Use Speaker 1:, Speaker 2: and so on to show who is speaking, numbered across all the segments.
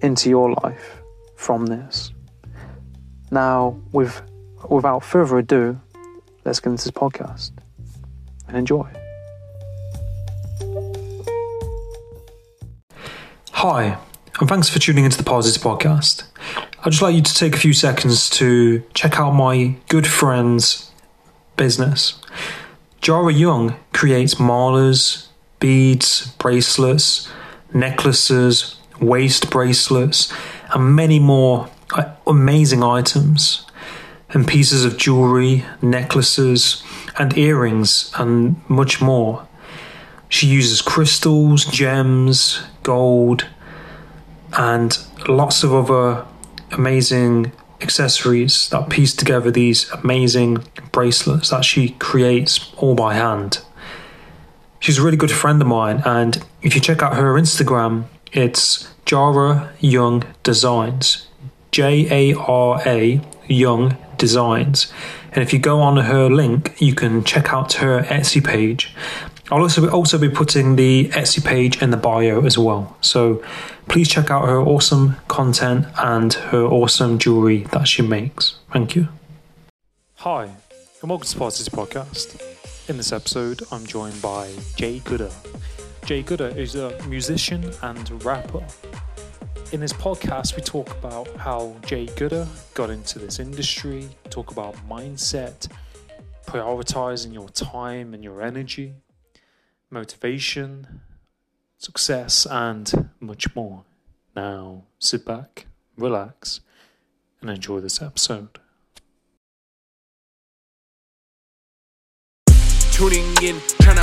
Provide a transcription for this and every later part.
Speaker 1: into your life from this. Now, with, without further ado, let's get into this podcast and enjoy. Hi, and thanks for tuning into the Parrsitivity Podcast. I'd just like you to take a few seconds to check out my good friend's business. Jara Young creates malas, beads, bracelets, necklaces, waist bracelets, and many more uh, amazing items and pieces of jewelry, necklaces, and earrings, and much more. She uses crystals, gems, gold, and lots of other amazing accessories that piece together these amazing bracelets that she creates all by hand. She's a really good friend of mine, and if you check out her Instagram, it's Jara Young Designs, J A R A Young Designs. And if you go on her link, you can check out her Etsy page. I'll also also be putting the Etsy page in the bio as well. So please check out her awesome content and her awesome jewelry that she makes. Thank you. Hi, and welcome to Party Podcast. In this episode, I'm joined by Jay Gudda. Jay Gudda is a musician and rapper. In this podcast, we talk about how Jay Gudda got into this industry, talk about mindset, prioritizing your time and your energy, motivation, success, and much more. Now, sit back, relax, and enjoy this episode.
Speaker 2: tuning in, trying to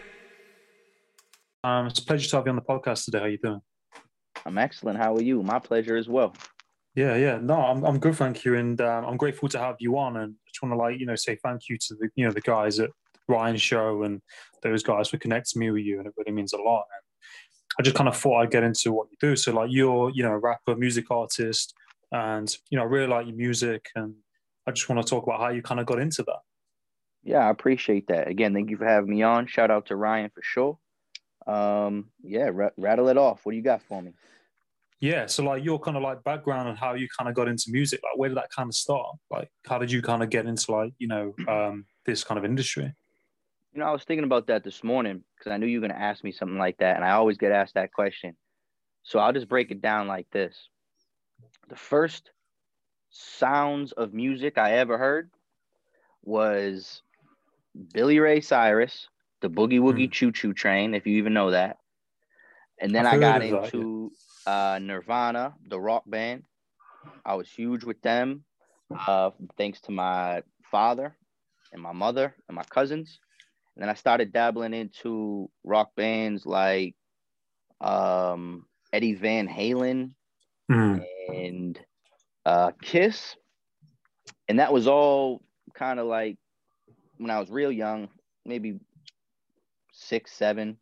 Speaker 1: Um, it's a pleasure to have you on the podcast today. How are you doing?
Speaker 3: I'm excellent. How are you? My pleasure as well.
Speaker 1: Yeah, yeah. No, I'm I'm good, thank you, and um, I'm grateful to have you on. And I just want to like you know say thank you to the you know the guys at Ryan's show and those guys for connecting me with you, and it really means a lot. And I just kind of thought I'd get into what you do. So like you're you know a rapper, music artist, and you know I really like your music, and I just want to talk about how you kind of got into that.
Speaker 3: Yeah, I appreciate that. Again, thank you for having me on. Shout out to Ryan for sure. Um, yeah, r- rattle it off. What do you got for me?
Speaker 1: Yeah, so like your kind of like background and how you kind of got into music, like where did that kind of start? Like how did you kind of get into like, you know, um this kind of industry?
Speaker 3: You know, I was thinking about that this morning because I knew you were going to ask me something like that. And I always get asked that question. So I'll just break it down like this The first sounds of music I ever heard was Billy Ray Cyrus, the Boogie Woogie
Speaker 1: Hmm.
Speaker 3: Choo Choo Train, if you even know that. And then
Speaker 1: I've
Speaker 3: I got into uh, Nirvana, the rock band. I was huge with them, uh, thanks to my father and my mother and my cousins. And then I started dabbling into rock bands like um, Eddie Van Halen
Speaker 1: Mm.
Speaker 3: and uh, Kiss. And that was all kind of like when I was real young, maybe six, seven.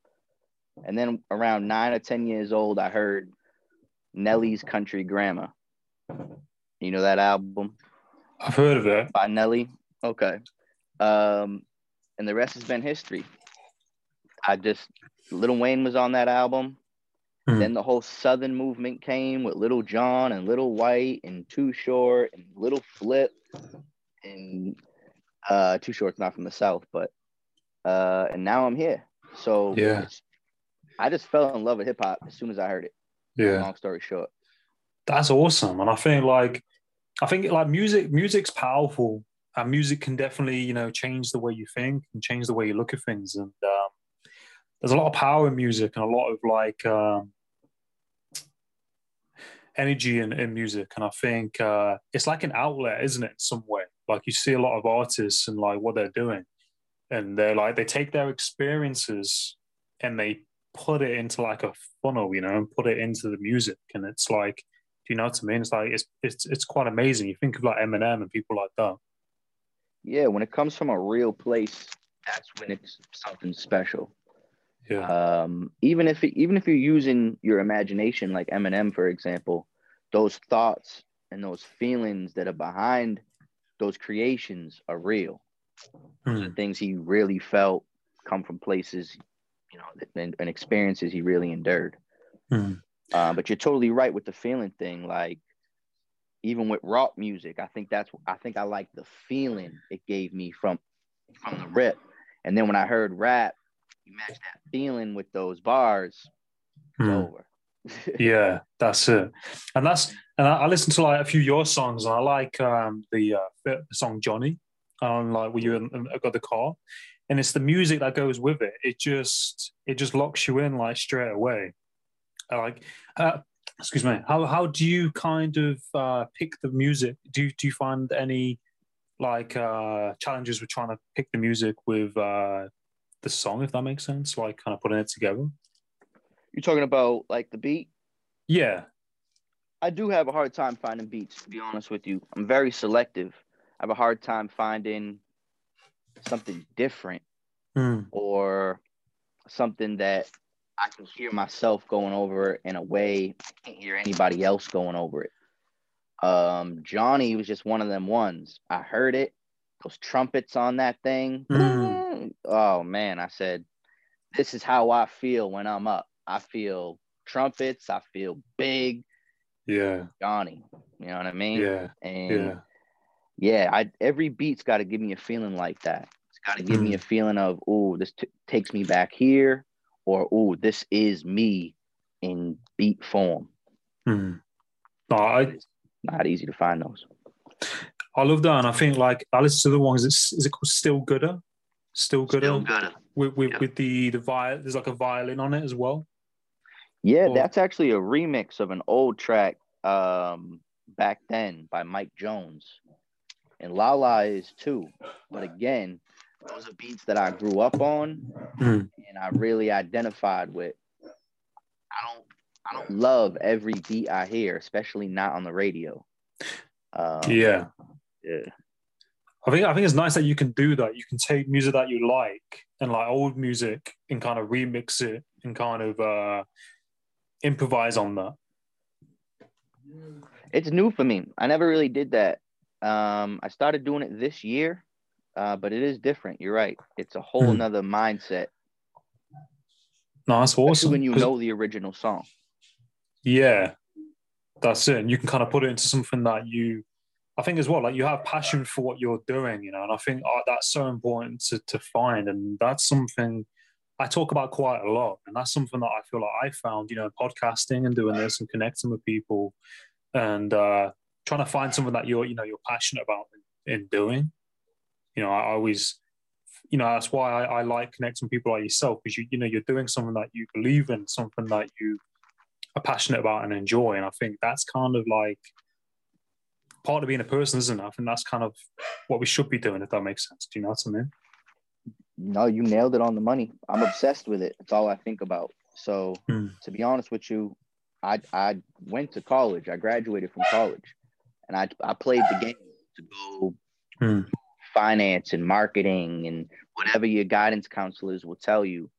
Speaker 3: And then around nine or 10 years old, I heard Nelly's Country Grammar. You know that album
Speaker 1: I've heard of it.
Speaker 3: by Nelly? Okay. Um, and the rest has been history. I just Lil Wayne was on that album.
Speaker 1: Hmm.
Speaker 3: Then the whole Southern movement came with Lil Jon and Lil Wyte and Too Short and Lil Flip and uh Too Short's not from the South, but uh and now I'm here. So
Speaker 1: Yeah.
Speaker 3: I just fell in love with hip hop as soon as I heard it.
Speaker 1: Yeah.
Speaker 3: Long story short.
Speaker 1: That's awesome. And I think like I think like music music's powerful and music can definitely, you know, change the way you think and change the way you look at things. And um, there's a lot of power in music and a lot of like um, energy in, in music. And I think uh, it's like an outlet, isn't it, in some way? Like you see a lot of artists and like what they're doing. And they're like they take their experiences and they put it into like a funnel, you know, and put it into the music. And it's like, do you know what I mean? It's like it's it's it's quite amazing. You think of like Eminem and people like that.
Speaker 3: Yeah, when it comes from a real place, that's when it's something special.
Speaker 1: Yeah.
Speaker 3: um, even if it, even if you're using your imagination, like Eminem, for example, those thoughts and those feelings that are behind those creations are real.
Speaker 1: Hmm.
Speaker 3: The things he really felt come from places, you know, and, and experiences he really endured.
Speaker 1: Hmm.
Speaker 3: Uh, but you're totally right with the feeling thing. Like even with rock music, I think that's I think I like the feeling it gave me from from the rip. And then when I heard rap, you match that feeling with those bars, it's
Speaker 1: Hmm.
Speaker 3: over.
Speaker 1: Yeah, that's it. And that's and I, I listened to like a few of your songs and I like um the uh the song Johnny on like where you in, got the car. And it's the music that goes with it. It just it just locks you in like straight away. Like uh excuse me. How how do you kind of uh pick the music? Do do you find any like uh challenges with trying to pick the music with uh the song if that makes sense? Like kind of putting it together?
Speaker 3: You're talking about like the beat.
Speaker 1: Yeah.
Speaker 3: I do have a hard time finding beats, to be honest with you. I'm very selective. I have a hard time finding something different
Speaker 1: Hmm.
Speaker 3: or something that I can hear myself going over in a way I can't hear anybody else going over it. Um, Johnny was just one of them ones. I heard it, those trumpets on that thing.
Speaker 1: Mm.
Speaker 3: Oh man, I said, this is how I feel when I'm up. I feel trumpets, I feel big
Speaker 1: Yeah.
Speaker 3: Johnny. You know what I mean?
Speaker 1: Yeah.
Speaker 3: And
Speaker 1: Yeah.
Speaker 3: Yeah, I every beat's got to give me a feeling like that. It's got to give me a feeling of, oh, this t- takes me back here, or oh, this is me in beat form.
Speaker 1: Hmm. No, I
Speaker 3: It's not easy to find those.
Speaker 1: I love that, and I think like I listen to the ones. Is, is it called Still Gudda? Still Gudda
Speaker 3: Still good.
Speaker 1: with with,
Speaker 3: Yeah.
Speaker 1: with the the viol. There's like a violin on it as well.
Speaker 3: Yeah,
Speaker 1: Cool.
Speaker 3: that's actually a remix of an old track um, back then by Mike Jones. And Lala is too. But again, those are beats that I grew up on
Speaker 1: Hmm.
Speaker 3: and I really identified with. I don't I don't love every beat I hear, especially not on the radio. Um,
Speaker 1: Yeah,
Speaker 3: yeah.
Speaker 1: I think I think it's nice that you can do that. You can take music that you like and like old music and kind of remix it and kind of uh improvise on that.
Speaker 3: It's new for me. I never really did that. Um, I started doing it this year, uh, but it is different. You're right. It's a whole
Speaker 1: Hmm.
Speaker 3: nother mindset.
Speaker 1: No, that's
Speaker 3: Especially when you know the original song.
Speaker 1: Yeah, that's it. And you can kind of put it into something that you, I think as well, like you have passion for what you're doing, you know, and I think oh, that's so important to, to find. And that's something I talk about quite a lot. And that's something that I feel like I found, you know, podcasting and doing this and connecting with people and uh, trying to find something that you're, you know, you're passionate about in, in doing. You know, I always, you know, that's why I, I like connecting with people like yourself because you, you know, you're doing something that you believe in, something that you are passionate about and enjoy. And I think that's kind of like part of being a person, isn't it? I think that's kind of what we should be doing, if that makes sense. Do you know what I mean?
Speaker 3: No, you nailed it on the money. I'm obsessed with it. It's all I think about. So
Speaker 1: Hmm.
Speaker 3: to be honest with you, I I went to college. I graduated from college, and I I played the game to go
Speaker 1: Hmm.
Speaker 3: finance and marketing and whatever your guidance counselors will tell you.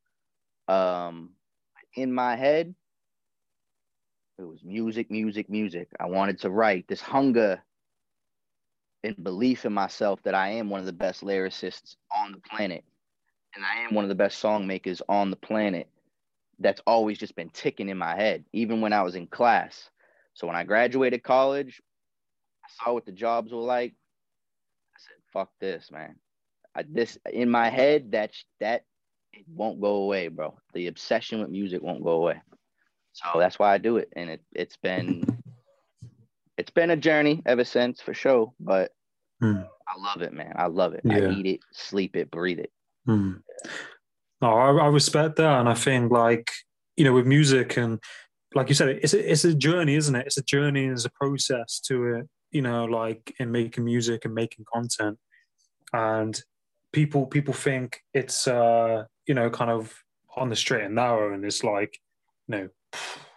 Speaker 3: Um, in my head, it was music, music, music. I wanted to write. This hunger and belief in myself that I am one of the best lyricists on the planet and I am one of the best song makers on the planet. That's always just been ticking in my head, even when I was in class. So when I graduated college, saw what the jobs were like. I said, "Fuck this, man." I, this in my head, that that it won't go away, bro. The obsession with music won't go away. So that's why I do it, and it it's been it's been a journey ever since for sure. But
Speaker 1: Hmm.
Speaker 3: I love it, man. I love it.
Speaker 1: Yeah.
Speaker 3: I eat it, sleep it, breathe it.
Speaker 1: Hmm. No, I, I respect that, and I think like you know with music and like you said, it's a, it's a journey, isn't it? It's a journey, it's a process to it. You know, like in making music and making content, and people people think it's uh you know kind of on the straight and narrow, and it's like you know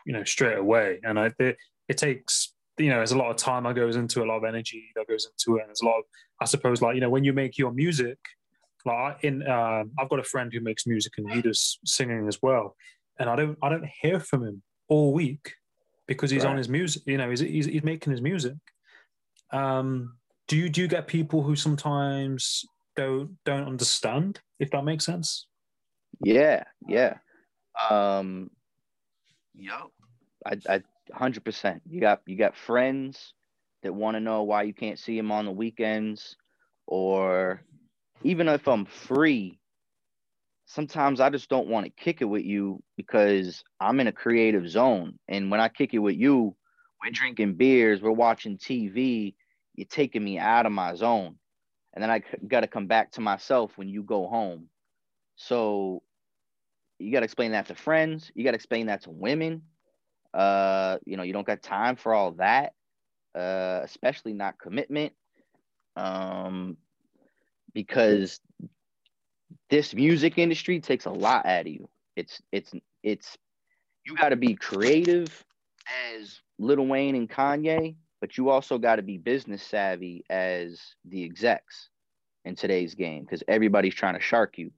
Speaker 1: you know straight away, and I it, it takes you know there's a lot of time that goes into a lot of energy that goes into it, and there's a lot of I suppose like you know when you make your music like in uh, I've got a friend who makes music and he does singing as well, and I don't I don't hear from him all week because he's on his music. You know, he's, he's he's making his music. Um, do you do you get people who sometimes don't don't understand if that makes sense?
Speaker 3: Yeah, yeah. Um, yo, I, I, hundred percent. You got you got friends that want to know why you can't see them on the weekends, or even if I'm free. Sometimes I just don't want to kick it with you because I'm in a creative zone, and when I kick it with you, we're drinking beers, we're watching TV. You're taking me out of my zone, and then I got to come back to myself when you go home. So you got to explain that to friends. You got to explain that to women. Uh, you know, you don't got time for all that, uh, especially not commitment. Um, because this music industry takes a lot out of you. It's it's it's you got to be creative as Lil Wayne and Kanye, but you also got to be business savvy as the execs in today's game because everybody's trying to shark you.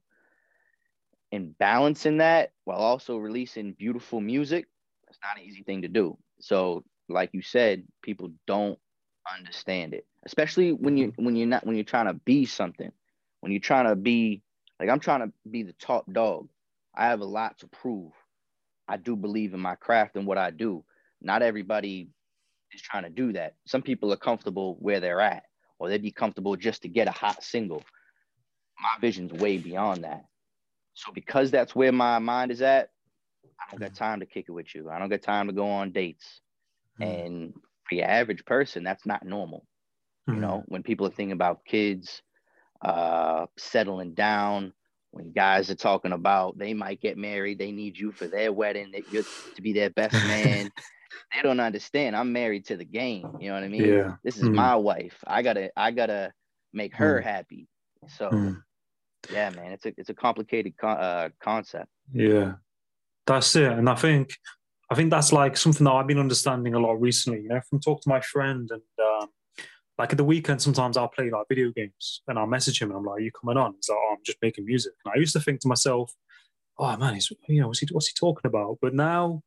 Speaker 3: And balancing that while also releasing beautiful music, it's not an easy thing to do. So like you said people don't understand it especially when you mm-hmm. when you're not when you're trying to be something. When you're trying to be like i'm trying to be the top dog. I have a lot to prove. I do believe in my craft and what i do. Not everybody is trying to do that some people are comfortable where they're at or they'd be comfortable just to get a hot single my vision's way beyond that so because that's where my mind is at, I don't got time to kick it with you. I don't got time to go on dates. And for your average person, that's not normal. You know, when people are thinking about kids uh, settling down, when guys are talking about they might get married, they need you for their wedding, that you're to be their best man. They don't understand. I'm married to the game. You know what I mean?
Speaker 1: Yeah.
Speaker 3: This is
Speaker 1: Mhm.
Speaker 3: my wife. I gotta, I gotta make her
Speaker 1: Mm.
Speaker 3: happy. So
Speaker 1: Mm.
Speaker 3: yeah, man, it's a it's a complicated con- uh, concept.
Speaker 1: Yeah, that's it. And I think, I think that's like something that I've been understanding a lot recently. You know, from talk to my friend and um, like at the weekend, sometimes I'll play like video games and I'll message him and I'm like, "Are you coming on?" He's like, "Oh, I'm just making music." And I used to think to myself, "Oh man, he's you know, what's he what's he talking about?" But now,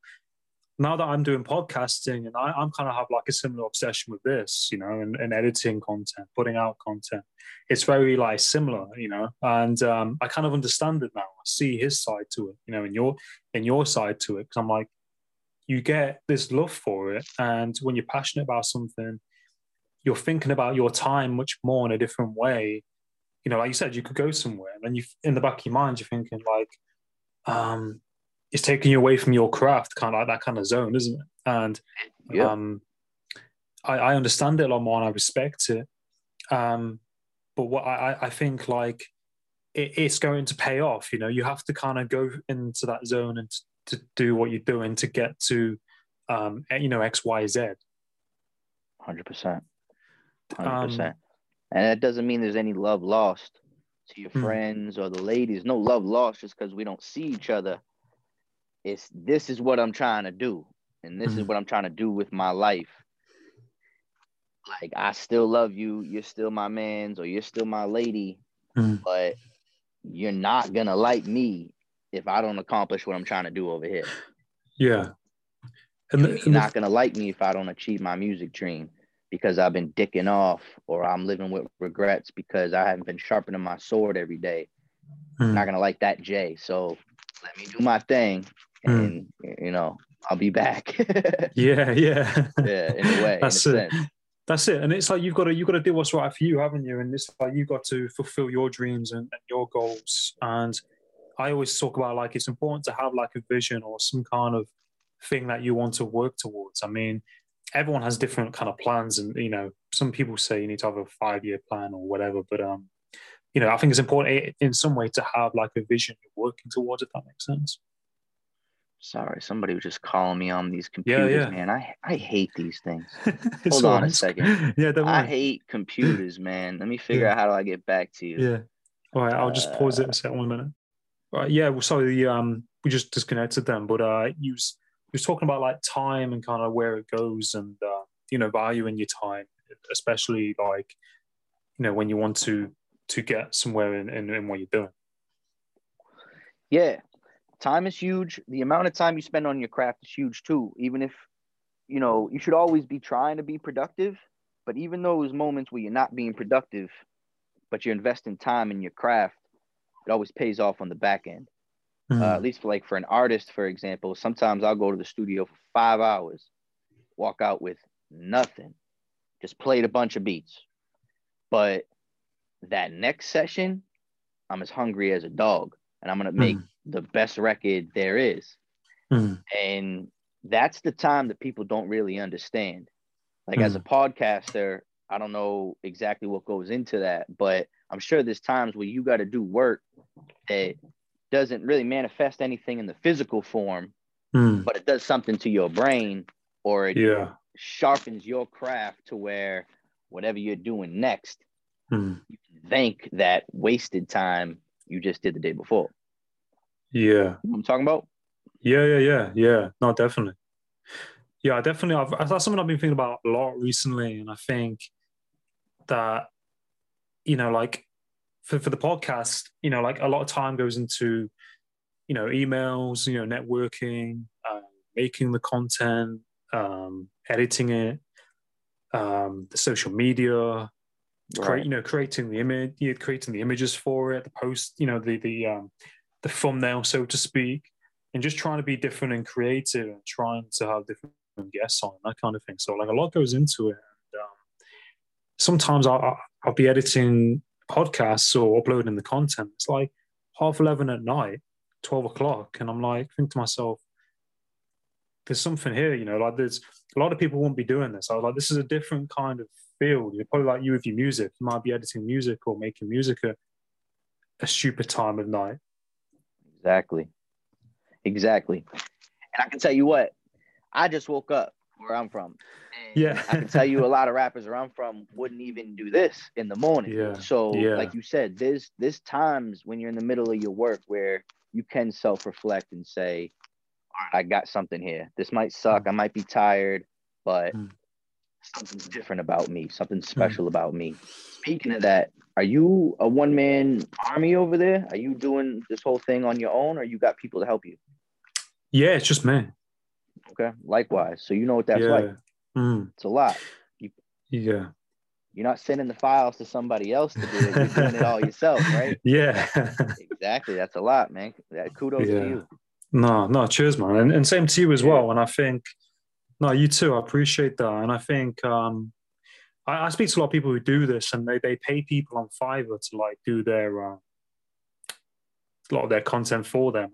Speaker 1: now that I'm doing podcasting and I, I'm kind of have like a similar obsession with this, you know, and, and editing content, putting out content. It's very like similar, you know, and um, I kind of understand it now. I see his side to it, you know, and your in your side to it because I'm like, you get this love for it, and when you're passionate about something, you're thinking about your time much more in a different way. You know, like you said, you could go somewhere, and then you, in the back of your mind, you're thinking like, um, it's taking you away from your craft, kind of like that kind of zone, isn't it? And
Speaker 3: Yeah.
Speaker 1: um, I, I understand it a lot more, and I respect it. Um, but what I, I- think like it, it's going to pay off. You know, you have to kind of go into that zone and to, to do what you're doing to get to, um, you know, X, Y, Z.
Speaker 3: Hundred percent. Hundred
Speaker 1: Um,
Speaker 3: percent. And that doesn't mean there's any love lost to your
Speaker 1: Hmm.
Speaker 3: friends or the ladies. No love lost just because we don't see each other. It's this is what I'm trying to do, and this is
Speaker 1: Hmm.
Speaker 3: what I'm trying to do with my life. Like I still love you. You're still my man's, or you're still my lady.
Speaker 1: Hmm.
Speaker 3: But you're not gonna like me if I don't accomplish what I'm trying to do over here.
Speaker 1: Yeah. And, the,
Speaker 3: You're
Speaker 1: and the-
Speaker 3: not gonna like me if I don't achieve my music dream. because I've been dicking off or I'm living with regrets because I haven't been sharpening my sword every day. I'm
Speaker 1: Mm.
Speaker 3: not gonna like that Jay. So let me do my thing and you know, I'll be back.
Speaker 1: Yeah, yeah.
Speaker 3: yeah, in a way.
Speaker 1: That's
Speaker 3: a
Speaker 1: it.
Speaker 3: sense.
Speaker 1: That's it. And it's like you've got to you've got to do what's right for you, haven't you? And it's like you've got to fulfill your dreams and, and your goals. And I always talk about like it's important to have like a vision or some kind of thing that you want to work towards. I mean, everyone has different kind of plans, and you know, some people say you need to have a five year plan or whatever. But um, you know, I think it's important in some way to have like a vision you're working towards. If that makes sense.
Speaker 3: Sorry, somebody was just calling me on these computers,
Speaker 1: yeah.
Speaker 3: man. I I hate these things. Hold on a second.
Speaker 1: Yeah, don't
Speaker 3: I
Speaker 1: worry.
Speaker 3: hate computers, man. Let me figure
Speaker 1: Yeah.
Speaker 3: out how do I get back to you.
Speaker 1: Yeah. All right, I'll just pause it
Speaker 3: Uh,
Speaker 1: a second, one minute. Right, yeah, well, sorry, the, um, we just disconnected them, but uh, you was, you was talking about like time and kind of where it goes, and uh, you know, valuing your time, especially like, you know, when you want to to get somewhere in, in, in what you're doing.
Speaker 3: Yeah, time is huge. The amount of time you spend on your craft is huge too. Even if, you know, you should always be trying to be productive. But even those moments where you're not being productive, but you're investing time in your craft, it always pays off on the back end.
Speaker 1: Mm.
Speaker 3: Uh, at least for like for an artist, for example, sometimes I'll go to the studio for five hours, walk out with nothing, just played a bunch of beats. But that next session, I'm as hungry as a dog, and I'm gonna make the best record there is.
Speaker 1: Mm.
Speaker 3: And that's the time that people don't really understand. Like as a podcaster, I don't know exactly what goes into that, but I'm sure there's times where you got to do work that doesn't really manifest anything in the physical form,
Speaker 1: Mm.
Speaker 3: but it does something to your brain or it
Speaker 1: Yeah.
Speaker 3: sharpens your craft to where whatever you're doing next,
Speaker 1: Mm.
Speaker 3: you can thank that wasted time you just did the day before.
Speaker 1: Yeah.
Speaker 3: You know I'm talking about?
Speaker 1: Yeah, yeah, yeah, yeah. No, definitely. Yeah, definitely. I've, that's something I've been thinking about a lot recently, and I think that you know, like for for the podcast, you know, like a lot of time goes into you know emails, you know, networking, um, making the content, um, editing it, um, the social media, create, you know, creating the image, yeah, creating the images for it, the post, you know, the the um, the thumbnail, so to speak, and just trying to be different and creative and trying to have different guests on that kind of thing. So like a lot goes into it. And, um, sometimes I'll, I'll- be editing podcasts or uploading the content. It's like half eleven at night, twelve o'clock, and I'm like, think to myself, there's something here, you know, like there's a lot of people won't be doing this. I was like, this is a different kind of field. You're probably like you with your music. You might be editing music or making music at a stupid time of night.
Speaker 3: Exactly. Exactly. And I can tell you what, I just woke up where I'm from. And
Speaker 1: Yeah.
Speaker 3: I can tell you a lot of rappers where I'm from wouldn't even do this in the morning.
Speaker 1: Yeah.
Speaker 3: So
Speaker 1: Yeah.
Speaker 3: like you said, there's there's times when you're in the middle of your work where you can self-reflect and say, All right, I got something here. This might suck. I might be tired, but
Speaker 1: Mm.
Speaker 3: Something's different about me, something special about me. Speaking of that, are you a one-man army over there? Are you doing this whole thing on your own or you got people to help you?
Speaker 1: Yeah, it's just me.
Speaker 3: Okay. Likewise. So you know what that's
Speaker 1: yeah.
Speaker 3: like.
Speaker 1: Mm,
Speaker 3: It's a lot.
Speaker 1: yeah.
Speaker 3: You're not sending the files to somebody else to do it. You're doing it all yourself, right?
Speaker 1: Yeah.
Speaker 3: Exactly. That's a lot, man. That kudos
Speaker 1: Yeah.
Speaker 3: to you.
Speaker 1: no, no, cheers, man. And, and same to you as
Speaker 3: Yeah.
Speaker 1: well. And I think, no, you too. I appreciate that. And I think um, I, I speak to a lot of people who do this and they, they pay people on Fiverr to like do their, uh, a lot of their content for them.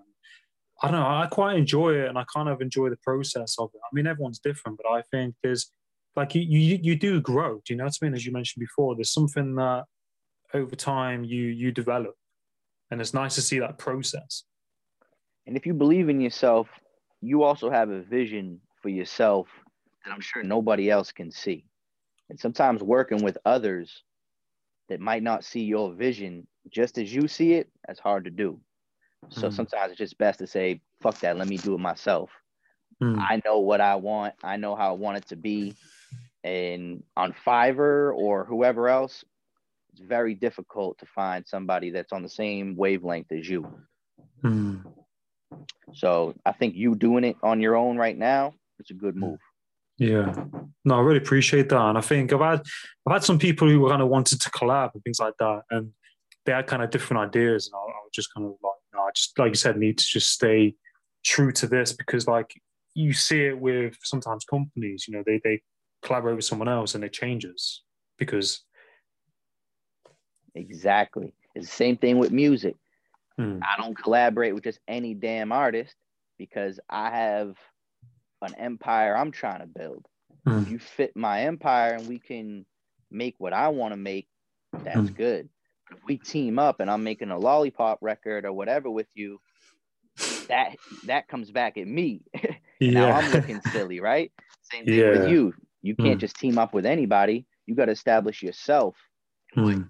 Speaker 1: I don't know. I quite enjoy it and I kind of enjoy the process of it. I mean, everyone's different, but I think there's like you, you, you do grow. Do you know what I mean? As you mentioned before, there's something that over time you, you develop and it's nice to see that process.
Speaker 3: And if you believe in yourself, you also have a vision for yourself that I'm sure nobody else can see. And sometimes working with others that might not see your vision just as you see it, that's hard to do. So
Speaker 1: Mhm.
Speaker 3: sometimes it's just best to say, fuck that, let me do it myself.
Speaker 1: Mm.
Speaker 3: I know what I want. I know how I want it to be. And on Fiverr or whoever else, it's very difficult to find somebody that's on the same wavelength as you.
Speaker 1: Mm.
Speaker 3: So I think you doing it on your own right now, it's a good move.
Speaker 1: Yeah. No, I really appreciate that. And I think I've had I've had some people who kind of wanted to collab and things like that. And they had kind of different ideas. And I, I was just kind of like, no, I just like you said, need to just stay true to this because like you see it with sometimes companies, you know, they they collaborate with someone else and it changes because
Speaker 3: Exactly. It's the same thing with music.
Speaker 1: Hmm.
Speaker 3: I don't collaborate with just any damn artist because I have an empire I'm trying to build.
Speaker 1: Hmm.
Speaker 3: If you fit my empire and we can make what I want to make, that's
Speaker 1: Hmm.
Speaker 3: good. If we team up and I'm making a lollipop record or whatever with you, that that comes back at me. now I'm looking silly, right? Same thing
Speaker 1: Yeah.
Speaker 3: with you. You can't
Speaker 1: Mm.
Speaker 3: just team up with anybody. You got to establish yourself.
Speaker 1: Hmm.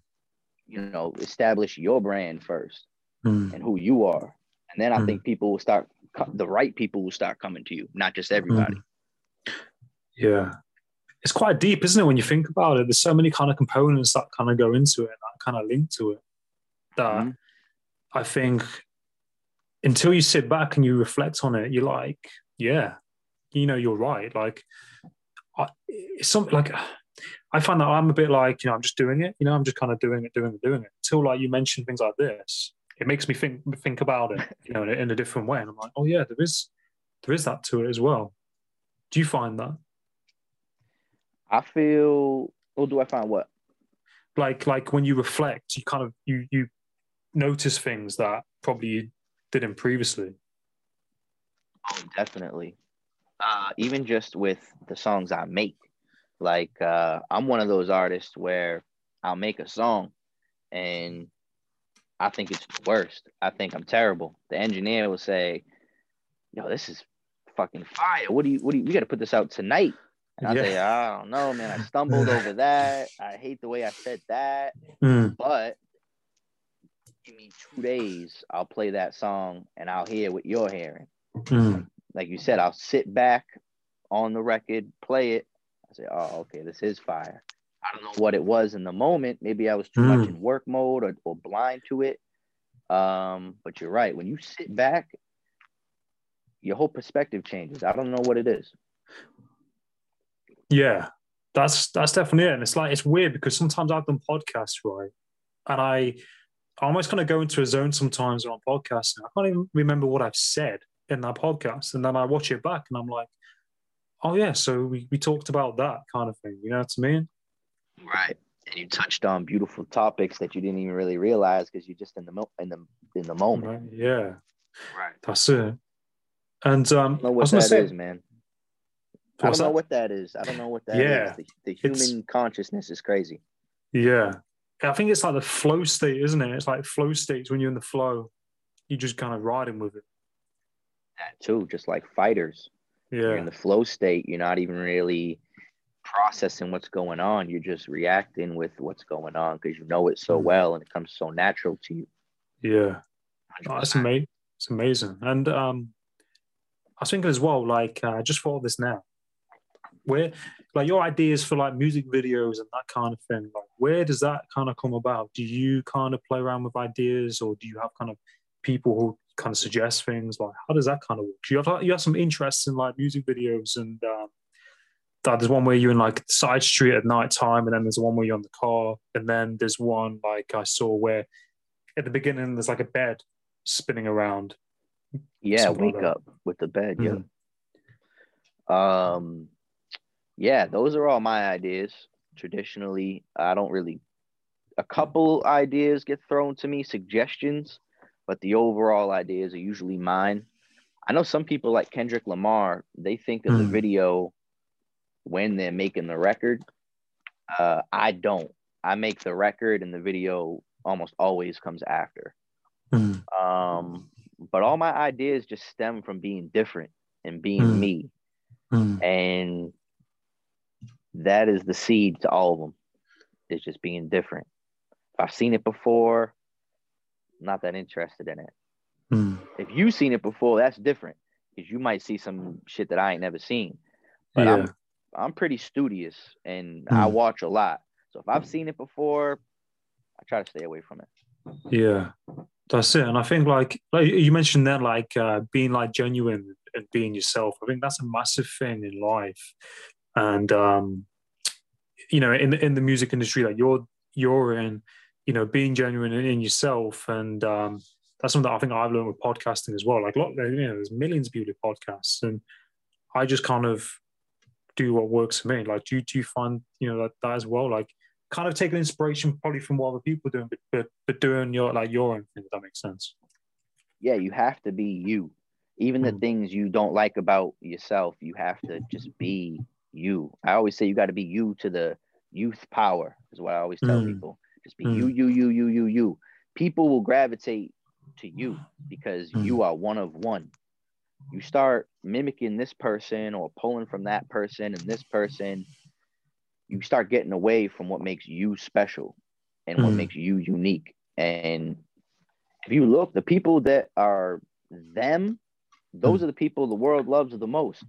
Speaker 3: You know, establish your brand first
Speaker 1: Hmm.
Speaker 3: and who you are, and then I
Speaker 1: Mm.
Speaker 3: think people will start. The right people will start coming to you, not just everybody.
Speaker 1: Yeah. It's quite deep, isn't it, when you think about it? There's so many kind of components that kind of go into it, that kind of link to it. That
Speaker 3: Mhm.
Speaker 1: I think until you sit back and you reflect on it, you're like, yeah, you know, you're right. Like, I, it's something like I find that I'm a bit like, you know, I'm just doing it. You know, I'm just kind of doing it, doing it, doing it. Until like you mention things like this, it makes me think think about it, you know, in a, in a different way. And I'm like, oh yeah, there is there is that to it as well. Do you find that?
Speaker 3: I feel. Or do I find what?
Speaker 1: like like when you reflect you kind of you you notice things that probably you didn't previously
Speaker 3: Oh, definitely. Uh, even just with the songs I make, like uh, I'm one of those artists where I'll make a song and I think it's the worst. I think I'm terrible. The engineer will say, "Yo, this is fucking fire. What do you? What do you? We got to put this out tonight." And I say, "I don't know, man. I stumbled over that. I hate the way I said that,
Speaker 1: Mm,
Speaker 3: but." Give me two days, I'll play that song and I'll hear what you're hearing
Speaker 1: mm,
Speaker 3: like you said, I'll sit back on the record, play it. I say, oh, okay, this is fire. I don't know what it was in the moment. Maybe I was too much
Speaker 1: Mm.
Speaker 3: in work mode or, or blind to it. Um, but you're right. When you sit back, your whole perspective changes. I don't know what it is.
Speaker 1: yeah that's that's definitely it and it's like it's weird because sometimes i've done podcasts right and i I almost kind of go into a zone sometimes on podcasts and i can't even remember what i've said in that podcast and then i watch it back and i'm like oh yeah so we, we talked about that kind of thing you know what i mean
Speaker 3: Right. And you touched on beautiful topics that you didn't even really realize because you're just in the mo- in the in the moment.
Speaker 1: Right, yeah
Speaker 3: Right.
Speaker 1: that's it and um
Speaker 3: I don't know
Speaker 1: I
Speaker 3: what
Speaker 1: was gonna
Speaker 3: that
Speaker 1: say-
Speaker 3: is, man. I
Speaker 1: What's
Speaker 3: don't know
Speaker 1: that?
Speaker 3: what that is. I don't know what that is.
Speaker 1: Yeah.
Speaker 3: The, the
Speaker 1: It's-
Speaker 3: human consciousness is crazy.
Speaker 1: Yeah. I think it's like the flow state, isn't it? It's like flow states when you're in the flow. You're just kind of riding with it.
Speaker 3: That too, just like fighters. you're
Speaker 1: Yeah.
Speaker 3: in the flow state you're not even really processing what's going on you're just reacting with what's going on because you know it so
Speaker 1: Mm.
Speaker 3: well and it comes so natural to you
Speaker 1: Yeah. Oh, that's amazing. It's amazing. And um I was thinking as well, like uh, I just thought of this now. Where like your ideas for like music videos and that kind of thing, like where does that kind of come about? Do you kind of play around with ideas or do you have kind of people who kind of suggest things? Like how does that kind of work? You have you have some interests in like music videos and um there's one where you're in like side street at night time and then there's one where you're on the car and then there's one like I saw where at the beginning there's like a bed spinning around.
Speaker 3: yeah
Speaker 1: like
Speaker 3: wake up with the bed yeah. Um yeah those are all my ideas. Traditionally i don't really a couple ideas get thrown to me suggestions but the overall ideas are usually mine. I know some people like kendrick lamar they think of the
Speaker 1: Mm.
Speaker 3: video when they're making the record uh i don't i make the record and the video almost always comes after
Speaker 1: Mm.
Speaker 3: um but all my ideas just stem from being different and being
Speaker 1: Mm.
Speaker 3: me
Speaker 1: Mm.
Speaker 3: and that is the seed to all of them it's just being different if i've seen it before I'm not that interested in it
Speaker 1: Mm.
Speaker 3: if you've seen it before that's different because you might see some shit that i ain't never seen but
Speaker 1: yeah.
Speaker 3: i'm i'm pretty studious and i
Speaker 1: Mm.
Speaker 3: watch a lot so if i've seen it before i try to stay away from it
Speaker 1: Yeah, that's it. And I think like like you mentioned that like uh, being like genuine and being yourself. I think that's a massive thing in life and um, you know, in the in the music industry that you're you're in, you know, being genuine and in yourself, and um, that's something that I think I've learned with podcasting as well. Like, lot, you know, there's millions of people do podcasts, and I just kind of do what works for me. Like, do, do you find you know that, that as well? Like, kind of taking inspiration probably from what other people are doing, but but, but doing your like your own thing. If that makes sense.
Speaker 3: Yeah, you have to be you. Even the
Speaker 1: Mm.
Speaker 3: things you don't like about yourself, you have to just be you. I always say you got to be you to the youth power, is what I always tell
Speaker 1: Mm.
Speaker 3: people. Just be
Speaker 1: Mm.
Speaker 3: you, you, you, you, you, you. People will gravitate to you because
Speaker 1: Mm.
Speaker 3: you are one of one. You start mimicking this person or pulling from that person and this person, you start getting away from what makes you special and what
Speaker 1: Mm.
Speaker 3: makes you unique. And if you look, the people that are them, those
Speaker 1: Mm.
Speaker 3: are the people the world loves the most.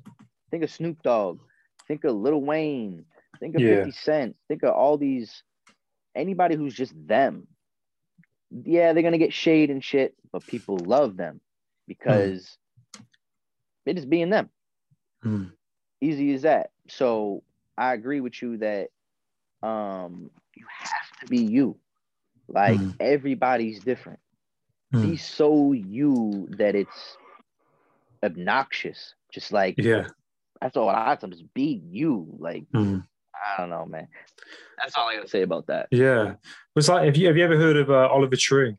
Speaker 3: Think of Snoop Dogg, think of Lil Wayne, think of
Speaker 1: Yeah.
Speaker 3: 50 Cent, think of all these anybody who's just them. Yeah, they're gonna get shade and shit, but people love them because they're just being them.
Speaker 1: Mm.
Speaker 3: Easy as that. So I agree with you that um you have to be you. Like
Speaker 1: Mm.
Speaker 3: everybody's different.
Speaker 1: Mm.
Speaker 3: Be so you that it's obnoxious. Just like
Speaker 1: Yeah.
Speaker 3: that's all I just be you. Like
Speaker 1: Mm.
Speaker 3: I don't know, man. That's all I gotta say about that.
Speaker 1: Yeah. It's like have you have you ever heard of uh, Oliver Tree?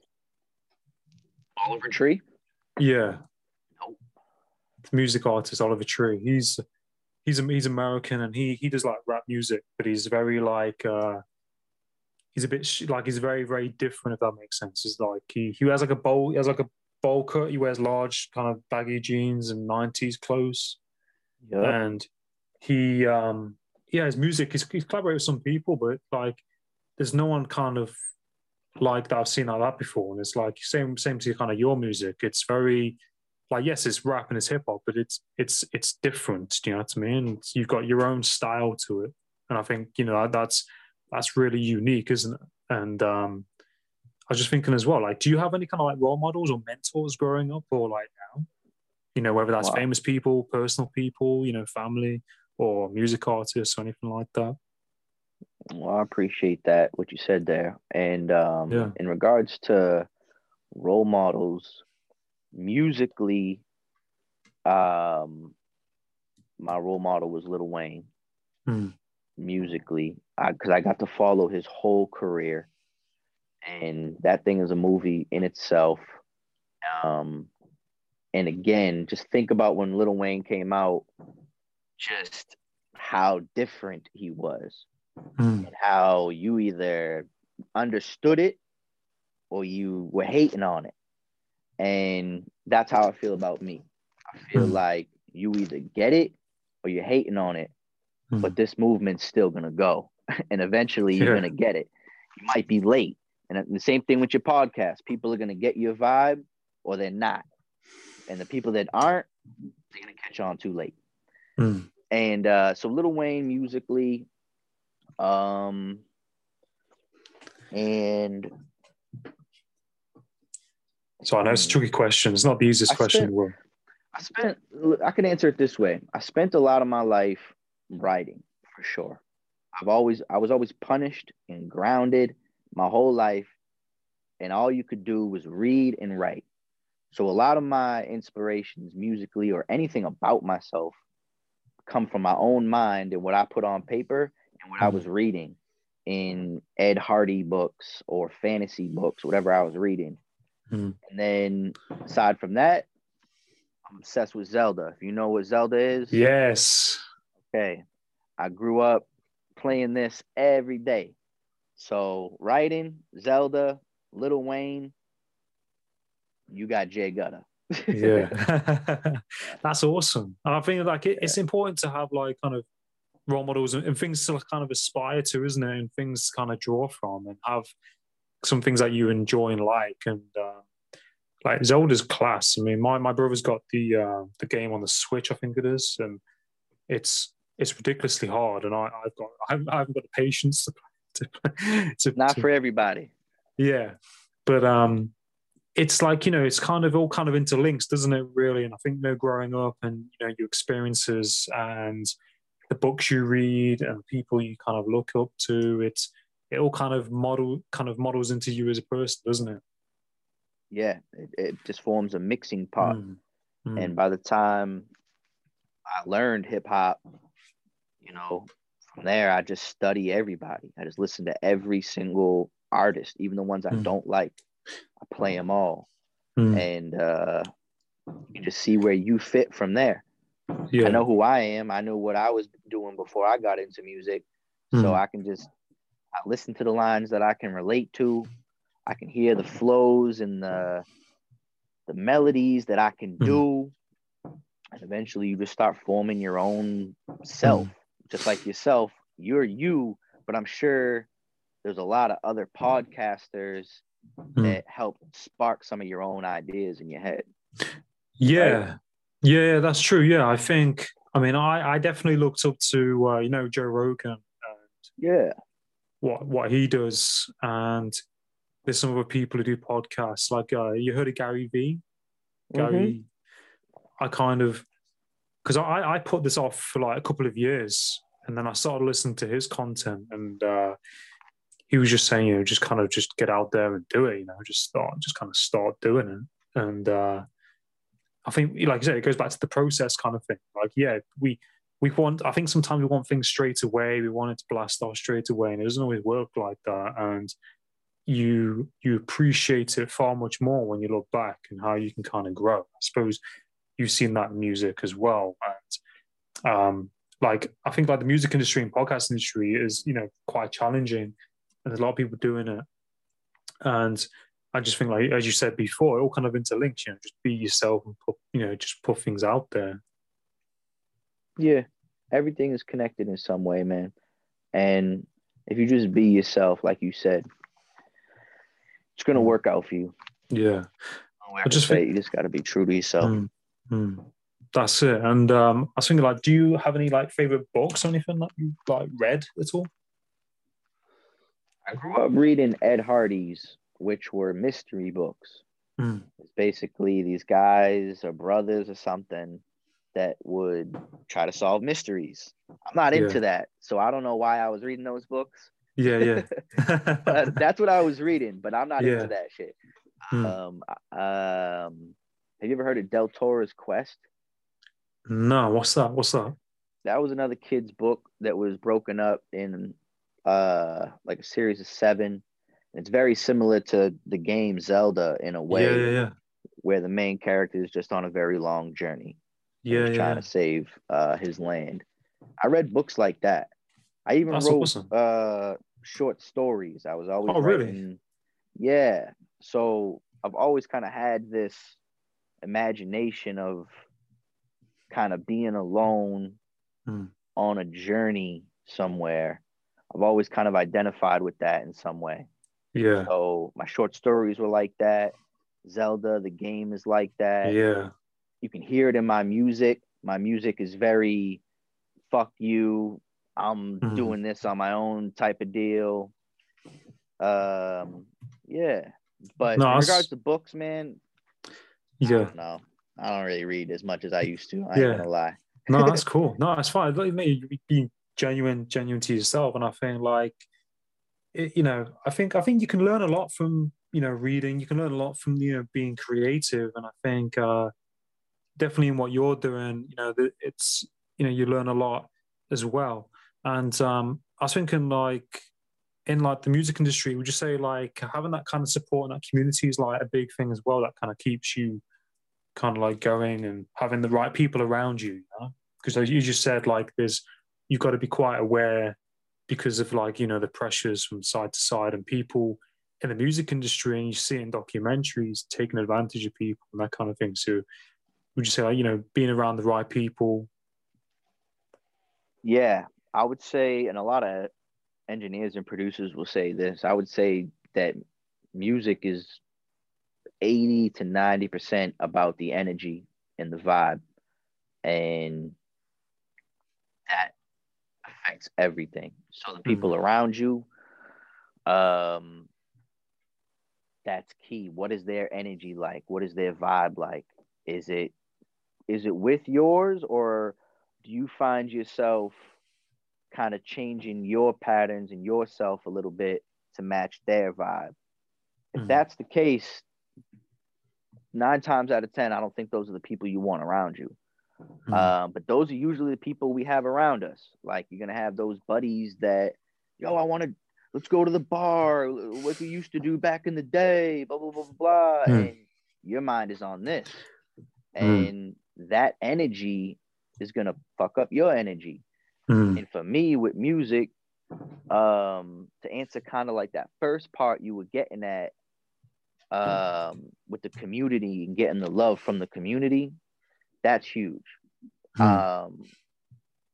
Speaker 3: Oliver Tree.
Speaker 1: Yeah. Music artist Oliver Tree. He's he's he's American and he he does like rap music, but he's very like uh he's a bit sh- like he's very very different if that makes sense. It's like he he has like a bowl he has like a bowl cut. He wears large kind of baggy jeans and nineties clothes,
Speaker 3: Yeah.
Speaker 1: and he um yeah his music he's, he's collaborated with some people, but like there's no one kind of like that I've seen like that before. And it's like same same to kind of your music. It's very like yes, it's rap and it's hip hop, but it's it's it's different. Do you know what I mean? You've got your own style to it, and I think you know that's that's really unique, isn't it? And um, I was just thinking as well, like, do you have any kind of like role models or mentors growing up, or like now? You know, whether that's
Speaker 3: Wow.
Speaker 1: famous people, personal people, you know, family, or music artists, or anything like that.
Speaker 3: Well, I appreciate that what you said there. And um,
Speaker 1: Yeah.
Speaker 3: in regards to role models, musically, um, my role model was Lil Wayne.
Speaker 1: Hmm.
Speaker 3: Musically, because I, got to follow his whole career, and that thing is a movie in itself. Um, and again, just think about when Lil Wayne came out, just how different he was
Speaker 1: Mm.
Speaker 3: and how you either understood it or you were hating on it. And that's how I feel about me. I feel
Speaker 1: Hmm.
Speaker 3: like you either get it or you're hating on it,
Speaker 1: Hmm.
Speaker 3: but this movement's still gonna go. and eventually you're
Speaker 1: Yeah.
Speaker 3: gonna get it. You might be late. And the same thing with your podcast. People are gonna get your vibe or they're not. And the people that aren't, they're gonna catch on too late
Speaker 1: Mm.
Speaker 3: and uh, so Lil Wayne musically, um, and
Speaker 1: So I know it's a hmm. tricky question. It's not the easiest
Speaker 3: I
Speaker 1: question in the world.
Speaker 3: I spent. I can answer it this way. I spent a lot of my life writing for sure. I've always, I was always punished and grounded my whole life, and all you could do was read and write. So a lot of my inspirations, musically or anything about myself, come from my own mind and what I put on paper and what I hmm. was reading in Ed Hardy books or fantasy books, whatever I was reading.
Speaker 1: Hmm.
Speaker 3: And then aside from that, I'm obsessed with Zelda. If you know what Zelda is,
Speaker 1: Yes.
Speaker 3: okay. I grew up playing this every day. So writing, Zelda, Lil Wayne, you got Jay Gudda.
Speaker 1: yeah that's awesome and i think like it, it's important to have like kind of role models and, and things to kind of aspire to isn't it and things to kind of draw from and have some things that you enjoy and like and um, like zelda's class i mean my, my brother's got the uh, the game on the switch i think it is and it's it's ridiculously hard and I, i've got I haven't, I haven't got the patience to, to, to
Speaker 3: Not
Speaker 1: to-
Speaker 3: for everybody.
Speaker 1: yeah, but um, it's like you know, it's kind of all kind of interlinks, doesn't it? Really, and I think you know, growing up and you know, your experiences and the books you read and people you kind of look up to. It's it all kind of model kind of models into you as a person, doesn't it?
Speaker 3: Yeah, it, it just forms a mixing pot.
Speaker 1: Mm, mm,
Speaker 3: And by the time I learned hip hop, you know, from there I just study everybody. I just listen to every single artist, even the ones I
Speaker 1: Mm.
Speaker 3: don't like. I play them all,
Speaker 1: mm,
Speaker 3: and uh, you just see where you fit from there.
Speaker 1: yeah.
Speaker 3: I know who I am. I know what I was doing before I got into music, so
Speaker 1: Mm.
Speaker 3: I can just I listen to the lines that I can relate to. I can hear the flows and the the melodies that I can do, and eventually you just start forming your own self, just like yourself. You're you, but I'm sure there's a lot of other podcasters
Speaker 1: Mm.
Speaker 3: that help spark some of your own ideas in your head.
Speaker 1: Yeah, yeah, that's true. Yeah, I think. I mean, I, I definitely looked up to uh, you know Joe Rogan and
Speaker 3: Yeah,
Speaker 1: what what he does, and there's some other people who do podcasts. Like uh, you heard of Gary V. Gary, I kind of because I I put this off for like a couple of years, and then I started listening to his content, and uh, he was just saying, you know, just kind of just get out there and do it. You know, just start, just kind of start doing it, and. uh I think, like I said, it goes back to the process kind of thing. Like, yeah, we we want. I think sometimes we want things straight away. We want it to blast off straight away, and it doesn't always work like that. And you you appreciate it far much more when you look back and how you can kind of grow. I suppose you've seen that in music as well. And um, like, I think like the music industry and podcast industry is you know quite challenging, and there's a lot of people doing it. And I just think, like as you said before, it all kind of interlinks. You know, just be yourself and put, you know, just put things out there.
Speaker 3: Yeah, everything is connected in some way, man. And if you just be yourself, like you said, it's gonna work out for you.
Speaker 1: Yeah,
Speaker 3: I
Speaker 1: just
Speaker 3: just say
Speaker 1: think-
Speaker 3: you just gotta be true to yourself.
Speaker 1: Mm, mm. that's it. And um, I was thinking, like, do you have any like favorite books or anything that you like read at all?
Speaker 3: I grew up reading Ed Hardy's, which were mystery books.
Speaker 1: Mm.
Speaker 3: It's basically these guys or brothers or something that would try to solve mysteries. I'm not
Speaker 1: Yeah.
Speaker 3: into that, so I don't know why I was reading those books.
Speaker 1: Yeah, yeah,
Speaker 3: that's what I was reading, but I'm not
Speaker 1: Yeah.
Speaker 3: into that shit.
Speaker 1: Mm.
Speaker 3: Um, um, have you ever heard of Deltora Quest?
Speaker 1: no, what's that? What's that?
Speaker 3: That was another kid's book that was broken up in uh like a series of seven. It's very similar to the game Zelda in a way,
Speaker 1: Yeah, yeah, yeah,
Speaker 3: where the main character is just on a very long journey. And
Speaker 1: yeah,
Speaker 3: trying
Speaker 1: yeah.
Speaker 3: to save uh, his land. I read books like that. I even
Speaker 1: That's
Speaker 3: wrote
Speaker 1: awesome.
Speaker 3: uh, short stories. I was always
Speaker 1: Oh, really?
Speaker 3: Yeah. So I've always kind of had this imagination of kind of being alone
Speaker 1: Hmm.
Speaker 3: on a journey somewhere. I've always kind of identified with that in some way.
Speaker 1: Yeah,
Speaker 3: So my short stories were like that. Zelda, the game is like that
Speaker 1: yeah,
Speaker 3: you can hear it in my music. My music is very fuck you. I'm
Speaker 1: Mhm.
Speaker 3: doing this on my own type of deal. Um, yeah. But
Speaker 1: No,
Speaker 3: in regards to books, man, I
Speaker 1: yeah.
Speaker 3: don't know. I don't really read as much as I used to. I
Speaker 1: Yeah.
Speaker 3: ain't gonna lie.
Speaker 1: No, that's cool. No, that's fine. Like, you being genuine, genuine to yourself, and I think like, it, you know, I think I think you can learn a lot from you know reading. You can learn a lot from you know being creative, and I think uh, definitely in what you're doing, you know, it's you know you learn a lot as well. And um, I was thinking like in like the music industry, would you say like having that kind of support and that community is like a big thing as well that kind of keeps you kind of like going and having the right people around you, you know? Because you just said, like there's you've got to be quite aware because of like, you know, the pressures from side to side and people in the music industry and you see in documentaries taking advantage of people and that kind of thing. So would you say like, you know, being around the right people?
Speaker 3: Yeah, I would say, and a lot of engineers and producers will say this. I would say that music is 80 to 90% about the energy and the vibe. And that affects everything. So the people around you, um, that's key. What is their energy like? What is their vibe like? Is it is it with yours or do you find yourself kind of changing your patterns and yourself a little bit to match their vibe. If
Speaker 1: Mhm.
Speaker 3: that's the case, nine times out of ten, I don't think those are the people you want around you.
Speaker 1: Mm.
Speaker 3: Um, but those are usually the people we have around us. Like you're gonna have those buddies that, yo, I want to let's go to the bar, what we used to do back in the day, blah blah blah blah blah.
Speaker 1: Mm.
Speaker 3: And your mind is on this,
Speaker 1: Mm.
Speaker 3: and that energy is gonna fuck up your energy.
Speaker 1: Mm.
Speaker 3: And for me, with music, um, to answer kind of like that first part you were getting at, um, with the community and getting the love from the community, that's huge.
Speaker 1: Mm.
Speaker 3: Um,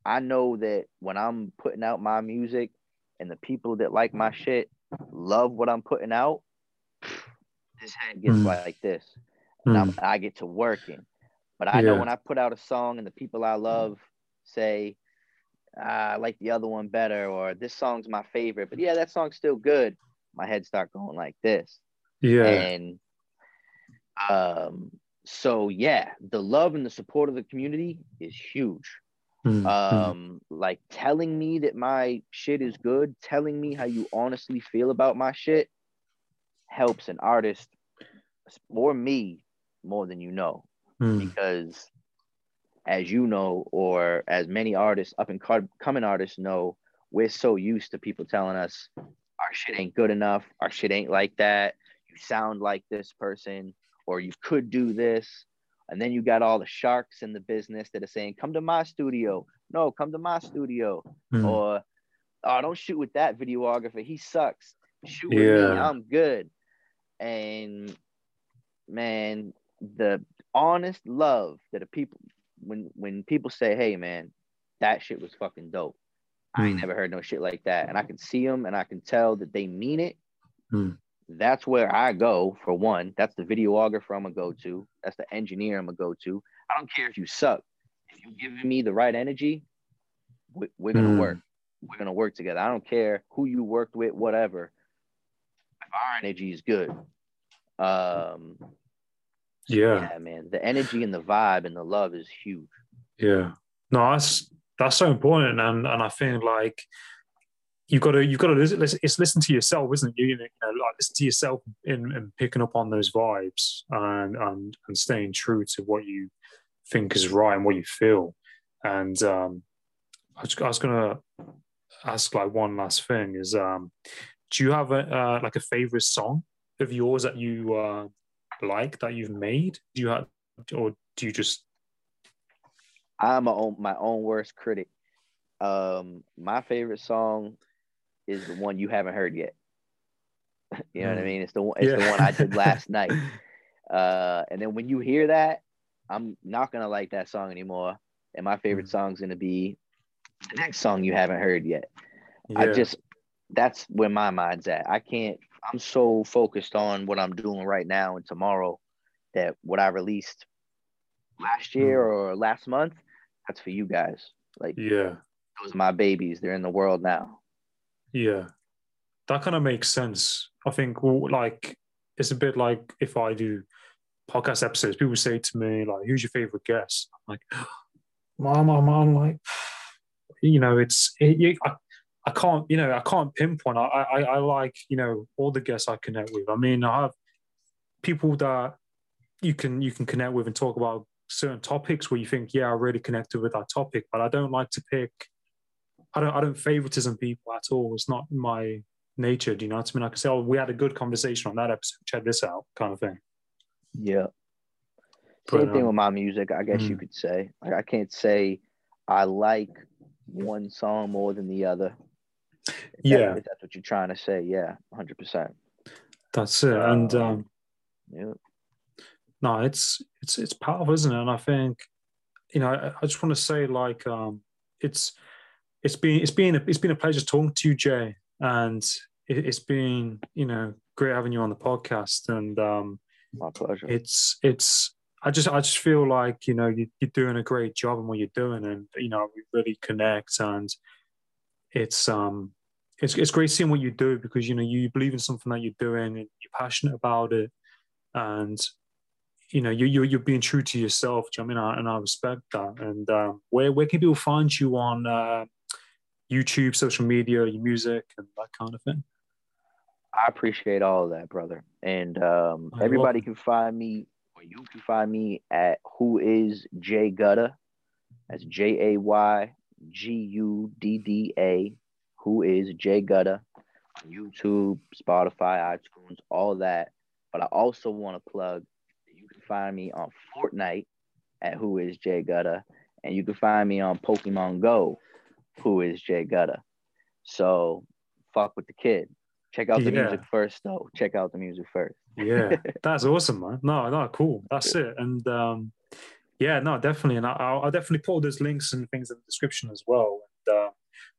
Speaker 3: I know that when I'm putting out my music and the people that like my shit love what I'm putting out, this head gets
Speaker 1: Mm.
Speaker 3: like this, and I'm,
Speaker 1: Mm.
Speaker 3: I get to working. But I know when I put out a song and the people I love say, ah, I like the other one better, or this song's my favorite, but yeah, that song's still good. My head start going like this.
Speaker 1: Yeah.
Speaker 3: And um, so yeah, the love and the support of the community is huge.
Speaker 1: Mm. Mm.
Speaker 3: Um, like telling me that my shit is good, telling me how you honestly feel about my shit helps an artist or me more than you know
Speaker 1: Mm.
Speaker 3: because as you know or as many artists up and co- coming artists know we're so used to people telling us our shit ain't good enough. Our shit ain't like that. You sound like this person or you could do this. And then you got all the sharks in the business that are saying come to my studio. No come to my studio.
Speaker 1: Mm.
Speaker 3: or oh don't shoot with that videographer. He sucks. Shoot with me. I'm good. And man the honest love that a people when when people say hey man that shit was fucking dope. I ain't
Speaker 1: Mm.
Speaker 3: never heard no shit like that and i can see them and i can tell that they mean it.
Speaker 1: Mm.
Speaker 3: that's where i go for one. That's the videographer i'm gonna go to. That's the engineer i'm gonna go to. I don't care if you suck. If you giving me the right energy we, we're gonna
Speaker 1: Mm.
Speaker 3: work. We're gonna work together. I don't care who you worked with whatever. If our energy is good um
Speaker 1: Yeah.
Speaker 3: yeah, man. The energy and the vibe and the love is huge.
Speaker 1: Yeah. No, that's that's so important, and and I think like you've got to you've got to listen, it's listen to yourself, isn't it? You, you know, like listen to yourself in, in picking up on those vibes and and and staying true to what you think is right and what you feel. And um, I was, I was gonna ask like one last thing is um, do you have a uh, like a favorite song of yours that you uh, like that you've made? Do you have or do you just
Speaker 3: I'm my own my own worst critic. Um, my favorite song is the one you haven't heard yet. you know what I
Speaker 1: Mm.
Speaker 3: mean? It's the one. It's the one I did last night. Uh, and then when you hear that, I'm not gonna like that song anymore. And my favorite
Speaker 1: Mm.
Speaker 3: song's gonna be the next song you haven't heard yet. I just that's where my mind's at. I can't. I'm so focused on what I'm doing right now and tomorrow that what I released last hmm. year or last month, that's for you guys. Like
Speaker 1: yeah.
Speaker 3: those are my babies. They're in the world now.
Speaker 1: Yeah, that kind of makes sense. I think, like, it's a bit like if I do podcast episodes, people say to me, like, who's your favorite guest? I'm like, mom, mom, I'm like, you know, it's, it, you, I, I can't, you know, I can't pinpoint. I, I, I like, you know, all the guests I connect with. I mean, I have people that you can, you can connect with and talk about certain topics where you think, yeah, I really connected with that topic, but I don't like to pick I don't I don't favoritism people at all. It's not my nature. Do you know what I mean? I can say, oh, we had a good conversation on that episode. Check this out, kind of thing.
Speaker 3: Yeah.
Speaker 1: But,
Speaker 3: Same thing
Speaker 1: um,
Speaker 3: with my music, I guess you
Speaker 1: mm.
Speaker 3: could say. Like I can't say I like one song more than the other. If that-
Speaker 1: Yeah.
Speaker 3: if that's what you're trying to say, yeah, hundred percent.
Speaker 1: That's it. And
Speaker 3: Um, Yeah.
Speaker 1: no, it's it's it's powerful, isn't it? And I think, you know, I, I just want to say, like, um, it's it's been it's been a, it's been a pleasure talking to you, Jay, and it, it's been you know great having you on the podcast. And um,
Speaker 3: My pleasure.
Speaker 1: it's it's I just I just feel like you know you, you're doing a great job in what you're doing, and you know we really connect, and it's um it's it's great seeing what you do because you know you believe in something that you're doing and you're passionate about it, and you know you you you're being true to yourself. do you know I mean, I, and I respect that. And um, where where can people find you on uh, YouTube, social media, your music, and that kind of thing.
Speaker 3: I appreciate all of that, brother. And um, everybody can find me, or you can find me at who is Jay Gudda. That's J A Y G U D D A. Who is Jay Gudda? YouTube, Spotify, iTunes, all that. But I also want to plug that you can find me on Fortnite at who is Jay Gudda, and you can find me on Pokemon Go, who is Jay Gudda. So fuck with the kid. Check out the
Speaker 1: Yeah.
Speaker 3: music first, though. Check out the music first.
Speaker 1: Yeah, that's awesome, man. No, no, cool. That's it. And um, yeah, no, definitely. And I'll, I'll definitely put all those links and things in the description as well. And uh,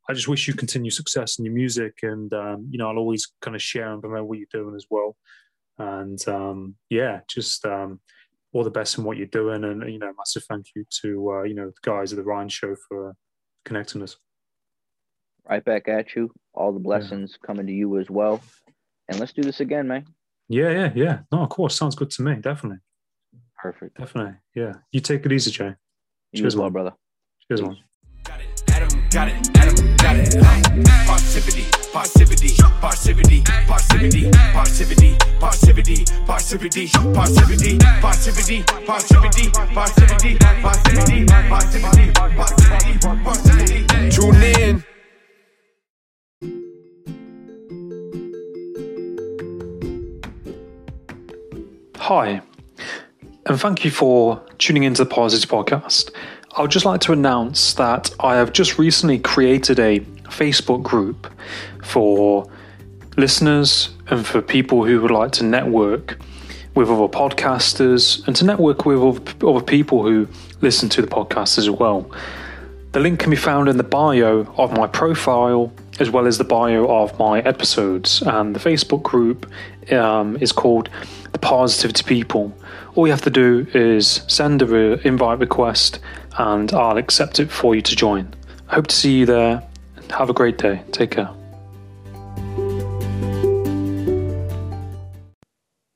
Speaker 1: I just wish you continue success in your music. And um, you know, I'll always kind of share and promote what you're doing as well. And um, yeah, just um, all the best in what you're doing. And you know, massive thank you to uh, you know the guys at the Ryan Show for connecting us.
Speaker 3: Right back at you. All the blessings coming to you as well. And let's do this again, man.
Speaker 1: Yeah, yeah, yeah. No, of course, sounds good to me. Definitely,
Speaker 3: Perfect.
Speaker 1: definitely. Yeah, you take it easy, Jay.
Speaker 3: You
Speaker 1: Cheers,
Speaker 3: as well,
Speaker 1: man.
Speaker 3: brother.
Speaker 1: Cheers, man.
Speaker 2: Got it, Adam got it, Adam got it. Parrsitivity, parrsitivity, parrsitivity, parrsitivity, parrsitivity, parrsitivity, parrsitivity, parrsitivity, parrsitivity, parrsitivity, parrsitivity. Tune in.
Speaker 1: Hi, and thank you for tuning into the Parrsitivity Podcast. I would just like to announce that I have just recently created a Facebook group for listeners and for people who would like to network with other podcasters and to network with other people who listen to the podcast as well. The link can be found in the bio of my profile as well as the bio of my episodes. And the Facebook group um, is called The Parrsitivity People. All you have to do is send an invite request and I'll accept it for you to join. I hope to see you there. And have a great day. Take care.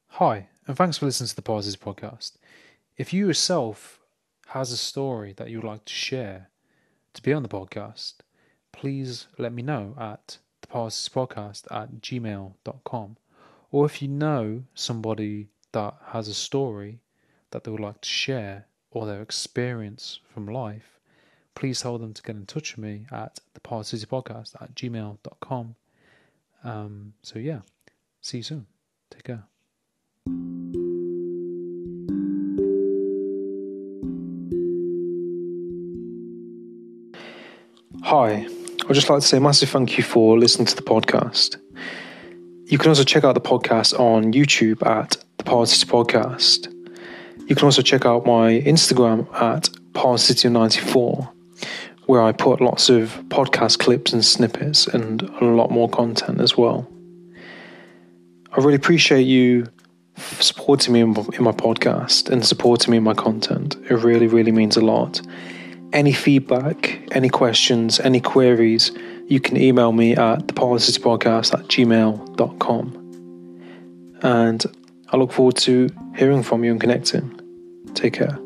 Speaker 1: Hi, and thanks for listening to the Parrsitivity podcast. If you yourself has a story that you'd like to share to be on the podcast, please let me know at the theparrsitivitypodcast at gmail.com. Or if you know somebody that has a story that they would like to share or their experience from life, please tell them to get in touch with me at theparrsitivitypodcast at gmail.com. Um, so yeah, see you soon. Take care. Hi, I'd just like to say a massive thank you for listening to the podcast. You can also check out the podcast on YouTube at the Parrsitivity Podcast. You can also check out my Instagram at Parrsitivity94, where I put lots of podcast clips and snippets and a lot more content as well. I really appreciate you supporting me in my podcast and supporting me in my content. It really, really means a lot. Any feedback, any questions, any queries, you can email me at theparrsitivitypodcast at gmail.com. And I look forward to hearing from you and connecting. Take care.